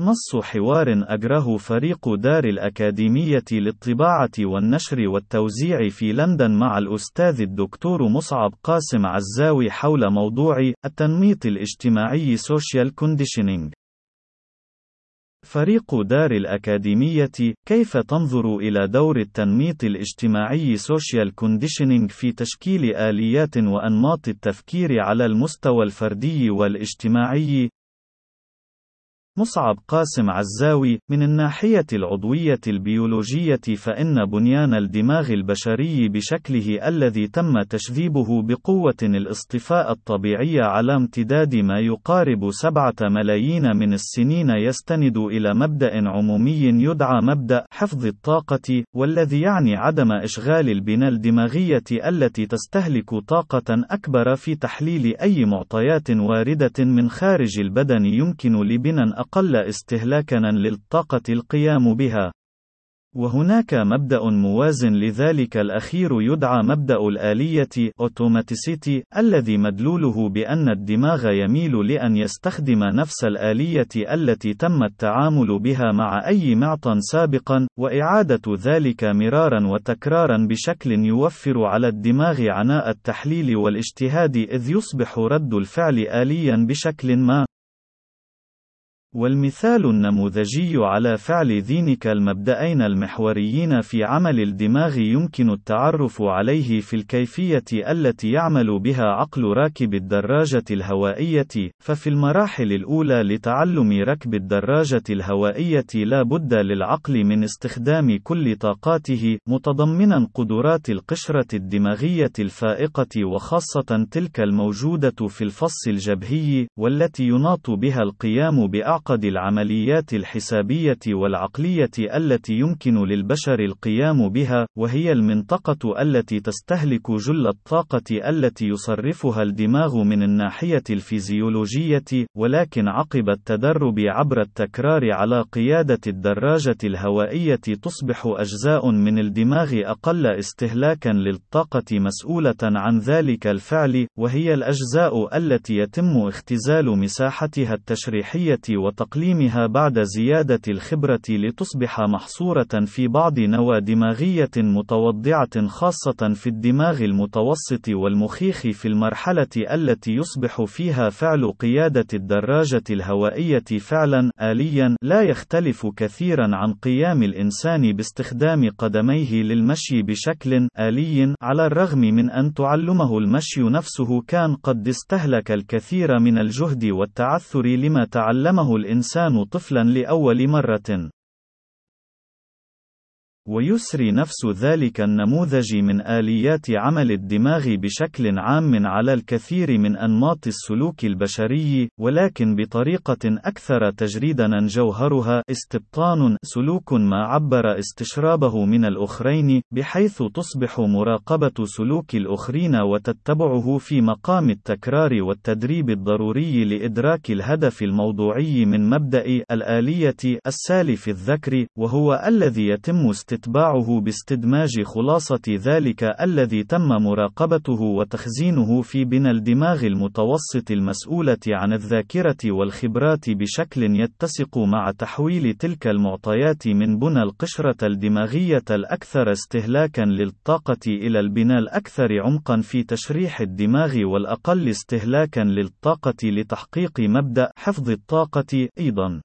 نص حوار أجره فريق دار الأكاديمية للطباعة والنشر والتوزيع في لندن مع الأستاذ الدكتور مصعب قاسم عزاوي حول موضوع التنميط الاجتماعي Social Conditioning. فريق دار الأكاديمية كيف تنظر إلى دور التنميط الاجتماعي Social Conditioning في تشكيل آليات وأنماط التفكير على المستوى الفردي والاجتماعي؟ مصعب قاسم عزاوي من الناحية العضوية البيولوجية فإن بنيان الدماغ البشري بشكله الذي تم تشذيبه بقوة الاصطفاء الطبيعي على امتداد ما يقارب سبعة ملايين من السنين يستند إلى مبدأ عمومي يدعى مبدأ حفظ الطاقة والذي يعني عدم إشغال البنى الدماغية التي تستهلك طاقة أكبر في تحليل أي معطيات واردة من خارج البدن يمكن لبنى أقل استهلاكًا للطاقة القيام بها. وهناك مبدأ موازن لذلك الأخير يدعى مبدأ الآلية automaticity الذي مدلوله بأن الدماغ يميل لأن يستخدم نفس الآلية التي تم التعامل بها مع أي معطى سابقا وإعادة ذلك مرارا وتكرارا بشكل يوفر على الدماغ عناء التحليل والاجتهاد إذ يصبح رد الفعل آليا بشكل ما والمثال النموذجي على فعل ذينك المبدأين المحوريين في عمل الدماغ يمكن التعرف عليه في الكيفية التي يعمل بها عقل راكب الدراجة الهوائية، ففي المراحل الأولى لتعلم ركب الدراجة الهوائية لا بد للعقل من استخدام كل طاقاته، متضمنا قدرات القشرة الدماغية الفائقة وخاصة تلك الموجودة في الفص الجبهي، والتي يناط بها القيام بأعقل معقد العمليات الحسابية والعقلية التي يمكن للبشر القيام بها، وهي المنطقة التي تستهلك جل الطاقة التي يصرفها الدماغ من الناحية الفيزيولوجية، ولكن عقب التدرب عبر التكرار على قيادة الدراجة الهوائية تصبح أجزاء من الدماغ أقل استهلاكًا للطاقة مسؤولة عن ذلك الفعل، وهي الأجزاء التي يتم اختزال مساحتها التشريحية وتقليمها بعد زيادة الخبرة لتصبح محصورة في بعض نوى دماغية متوضعة خاصة في الدماغ المتوسط والمخيخ في المرحلة التي يصبح فيها فعل قيادة الدراجة الهوائية فعلا آليا لا يختلف كثيرا عن قيام الإنسان باستخدام قدميه للمشي بشكل آلي على الرغم من أن تعلمه المشي نفسه كان قد استهلك الكثير من الجهد والتعثر لما تعلمه الإنسان طفلا لأول مرة. ويسري نفس ذلك النموذج من آليات عمل الدماغ بشكل عام على الكثير من أنماط السلوك البشري، ولكن بطريقة أكثر تجريدًا جوهرها استبطان سلوك ما عبر استشرابه من الأخرين، بحيث تصبح مراقبة سلوك الآخرين وتتبعه في مقام التكرار والتدريب الضروري لإدراك الهدف الموضوعي من مبدأ الآلية السالف الذكر، وهو الذي يتم استتباعه باستدماج خلاصة ذلك الذي تم مراقبته وتخزينه في بنى الدماغ المتوسط المسؤولة عن الذاكرة والخبرات بشكل يتسق مع تحويل تلك المعطيات من بنى القشرة الدماغية الأكثر استهلاكًا للطاقة إلى البنى الأكثر عمقًا في تشريح الدماغ والأقل استهلاكًا للطاقة لتحقيق مبدأ حفظ الطاقة أيضًا.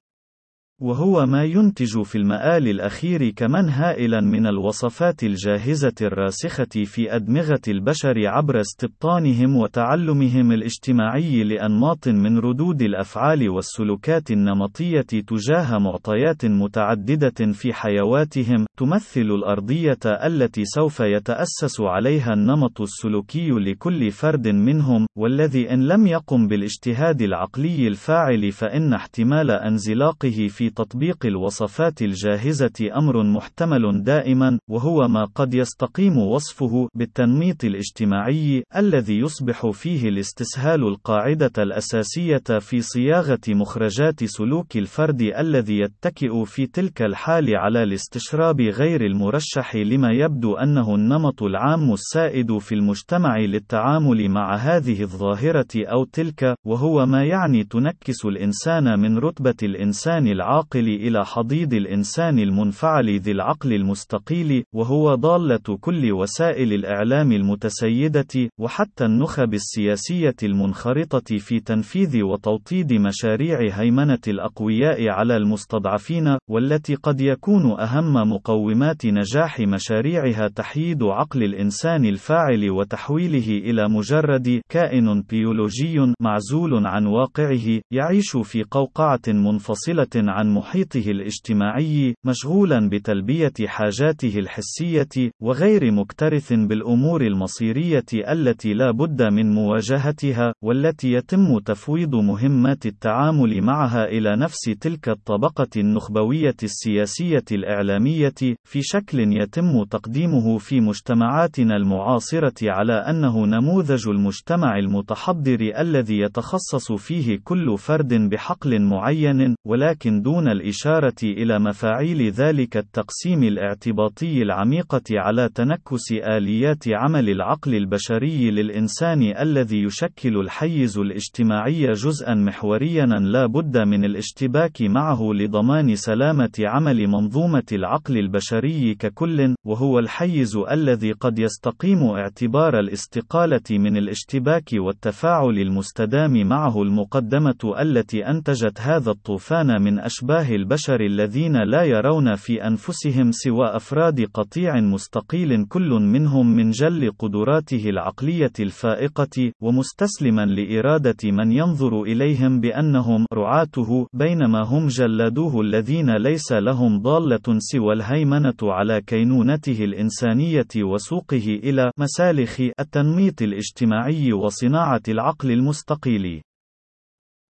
وهو ما ينتج في المآل الأخير كمن هائلا من الوصفات الجاهزة الراسخة في أدمغة البشر عبر استبطانهم وتعلمهم الاجتماعي لأنماط من ردود الأفعال والسلوكات النمطية تجاه معطيات متعددة في حيواتهم، تمثل الأرضية التي سوف يتأسس عليها النمط السلوكي لكل فرد منهم، والذي إن لم يقم بالاجتهاد العقلي الفاعل فإن احتمال انزلاقه في تطبيق الوصفات الجاهزة أمر محتمل دائما، وهو ما قد يستقيم وصفه بالتنميط الاجتماعي، الذي يصبح فيه الاستسهال القاعدة الأساسية في صياغة مخرجات سلوك الفرد الذي يتكئ في تلك الحال على الاستشراب غير المرشح لما يبدو أنه النمط العام السائد في المجتمع للتعامل مع هذه الظاهرة أو تلك، وهو ما يعني تنكس الإنسان من رتبة الإنسان العاقل العاقل إلى حضيض الإنسان المنفعل ذي العقل المستقيل، وهو ضالة كل وسائل الإعلام المتسيدة، وحتى النخب السياسية المنخرطة في تنفيذ وتوطيد مشاريع هيمنة الأقوياء على المستضعفين، والتي قد يكون أهم مقومات نجاح مشاريعها تحييد عقل الإنسان الفاعل وتحويله إلى مجرد كائن بيولوجي معزول عن واقعه، يعيش في قوقعة منفصلة عن محيطه الاجتماعي، مشغولا بتلبية حاجاته الحسية، وغير مكترث بالأمور المصيرية التي لا بد من مواجهتها، والتي يتم تفويض مهمات التعامل معها إلى نفس تلك الطبقة النخبوية السياسية الإعلامية، في شكل يتم تقديمه في مجتمعاتنا المعاصرة على أنه نموذج المجتمع المتحضر الذي يتخصص فيه كل فرد بحقل معين، ولكن دون الإشارة إلى مفاعيل ذلك التقسيم الاعتباطي العميقة على تنكس آليات عمل العقل البشري للإنسان الذي يشكل الحيز الاجتماعي جزءا محوريا لا بد من الاشتباك معه لضمان سلامة عمل منظومة العقل البشري ككل، وهو الحيز الذي قد يستقيم اعتبار الاستقالة من الاشتباك والتفاعل المستدام معه المقدمة التي أنتجت هذا الطوفان من أشباه البشر الذين لا يرون في أنفسهم سوى أفراد قطيع مستقيل كل منهم من جل قدراته العقلية الفائقة، ومستسلما لإرادة من ينظر إليهم بأنهم رعاته، بينما هم جلادوه الذين ليس لهم ضالة سوى الهيمنة على كينونته الإنسانية وسوقه إلى مسالخ التنميط الاجتماعي وصناعة العقل المستقيل.